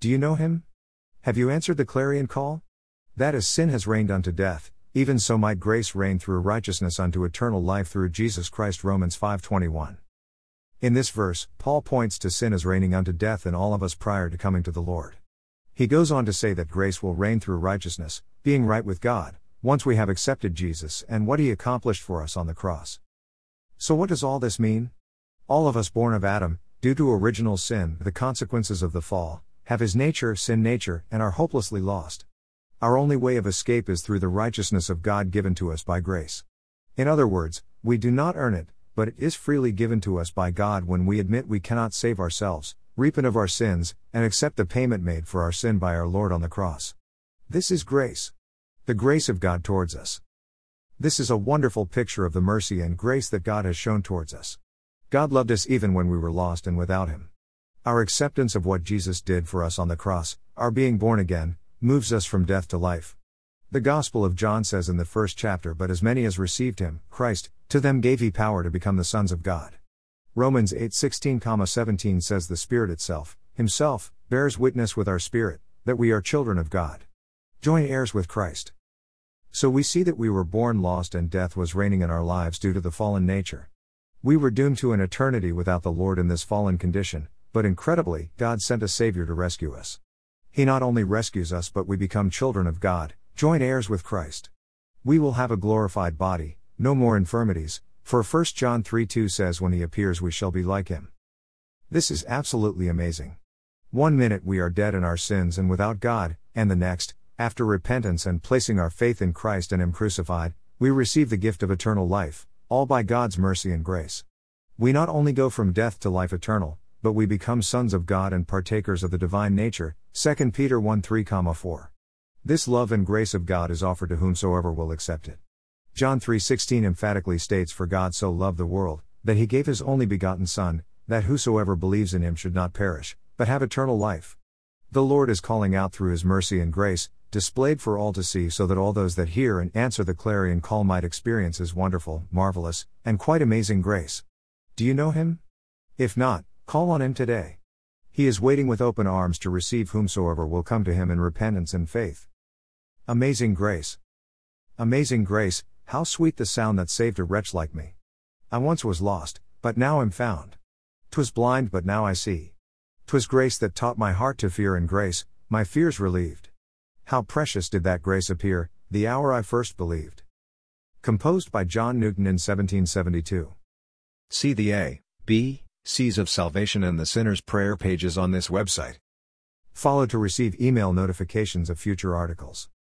Do you know him? Have you answered the clarion call? That as sin has reigned unto death, even so might grace reign through righteousness unto eternal life through Jesus Christ Romans 5:21. In this verse, Paul points to sin as reigning unto death in all of us prior to coming to the Lord. He goes on to say that grace will reign through righteousness, being right with God, once we have accepted Jesus and what he accomplished for us on the cross. So, what does all this mean? All of us born of Adam, due to original sin, the consequences of the fall, have his nature, sin nature, and are hopelessly lost. Our only way of escape is through the righteousness of God given to us by grace. In other words, we do not earn it, but it is freely given to us by God when we admit we cannot save ourselves, repent of our sins, and accept the payment made for our sin by our Lord on the cross. This is grace. The grace of God towards us. This is a wonderful picture of the mercy and grace that God has shown towards us. God loved us even when we were lost and without Him. Our acceptance of what Jesus did for us on the cross, our being born again, moves us from death to life. The Gospel of John says in the first chapter, But as many as received him, Christ, to them gave he power to become the sons of God. Romans 8 16, 17 says, The Spirit itself, Himself, bears witness with our spirit, that we are children of God. Joint heirs with Christ. So we see that we were born lost and death was reigning in our lives due to the fallen nature. We were doomed to an eternity without the Lord in this fallen condition, but incredibly, God sent a Savior to rescue us. He not only rescues us, but we become children of God, joint heirs with Christ. We will have a glorified body, no more infirmities, for 1 John 3 2 says, When he appears, we shall be like him. This is absolutely amazing. One minute we are dead in our sins and without God, and the next, after repentance and placing our faith in Christ and Him crucified, we receive the gift of eternal life, all by God's mercy and grace. We not only go from death to life eternal, but we become sons of God and partakers of the divine nature, 2 Peter 1 3, 4. This love and grace of God is offered to whomsoever will accept it. John 3:16 emphatically states for God so loved the world that he gave his only begotten son that whosoever believes in him should not perish but have eternal life. The Lord is calling out through his mercy and grace displayed for all to see so that all those that hear and answer the clarion call might experience his wonderful, marvelous, and quite amazing grace. Do you know him? If not, call on him today. He is waiting with open arms to receive whomsoever will come to him in repentance and faith. Amazing grace. Amazing grace, how sweet the sound that saved a wretch like me. I once was lost, but now am found. 'Twas blind, but now I see. 'Twas grace that taught my heart to fear, and grace, my fears relieved. How precious did that grace appear, the hour I first believed. Composed by John Newton in 1772. See the A, B, Seas of Salvation and the Sinner's Prayer pages on this website. Follow to receive email notifications of future articles.